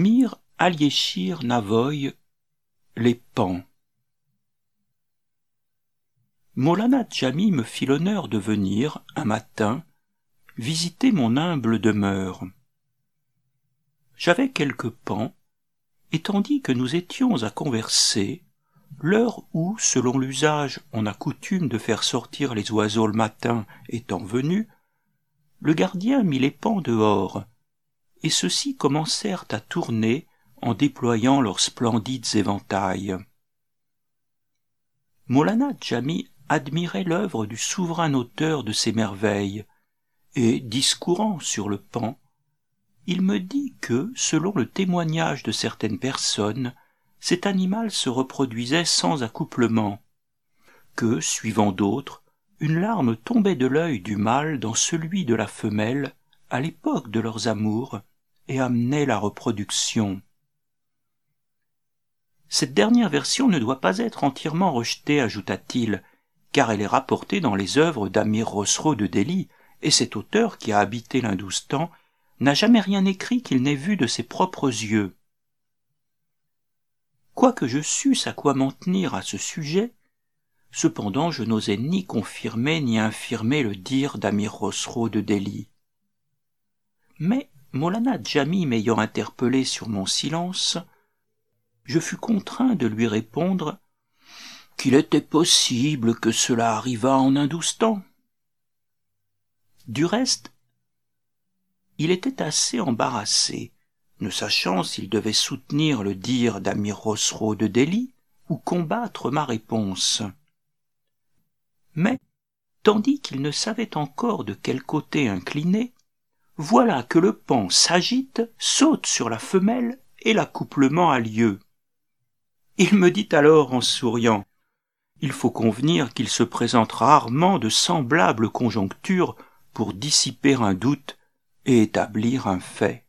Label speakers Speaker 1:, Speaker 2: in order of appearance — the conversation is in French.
Speaker 1: Mir Aliéchir Navoy Les Pans Molana Djami me fit l'honneur de venir, un matin, visiter mon humble demeure. J'avais quelques pans, et tandis que nous étions à converser, l'heure où, selon l'usage, on a coutume de faire sortir les oiseaux le matin étant venue, le gardien mit les pans dehors, et ceux-ci commencèrent à tourner en déployant leurs splendides éventails. Molana Djami admirait l'œuvre du souverain auteur de ces merveilles, et, discourant sur le pan, il me dit que, selon le témoignage de certaines personnes, cet animal se reproduisait sans accouplement, que, suivant d'autres, une larme tombait de l'œil du mâle dans celui de la femelle à l'époque de leurs amours et amenait la reproduction. Cette dernière version ne doit pas être entièrement rejetée, ajouta-t-il, car elle est rapportée dans les œuvres d'Amir Rosro de Delhi, et cet auteur qui a habité l'Hindoustan n'a jamais rien écrit qu'il n'ait vu de ses propres yeux. Quoique je susse à quoi m'en tenir à ce sujet, cependant je n'osais ni confirmer ni infirmer le dire d'Amir Rosro de Delhi. Mais Molana Djami m'ayant interpellé sur mon silence, je fus contraint de lui répondre qu'il était possible que cela arrivât en Hindoustan. Du reste, il était assez embarrassé, ne sachant s'il devait soutenir le dire d'Amir Rosro de Delhi ou combattre ma réponse. Mais, tandis qu'il ne savait encore de quel côté incliner, voilà que le pan s'agite, saute sur la femelle et l'accouplement a lieu. Il me dit alors en souriant il faut convenir qu'il se présente rarement de semblables conjonctures pour dissiper un doute et établir un fait.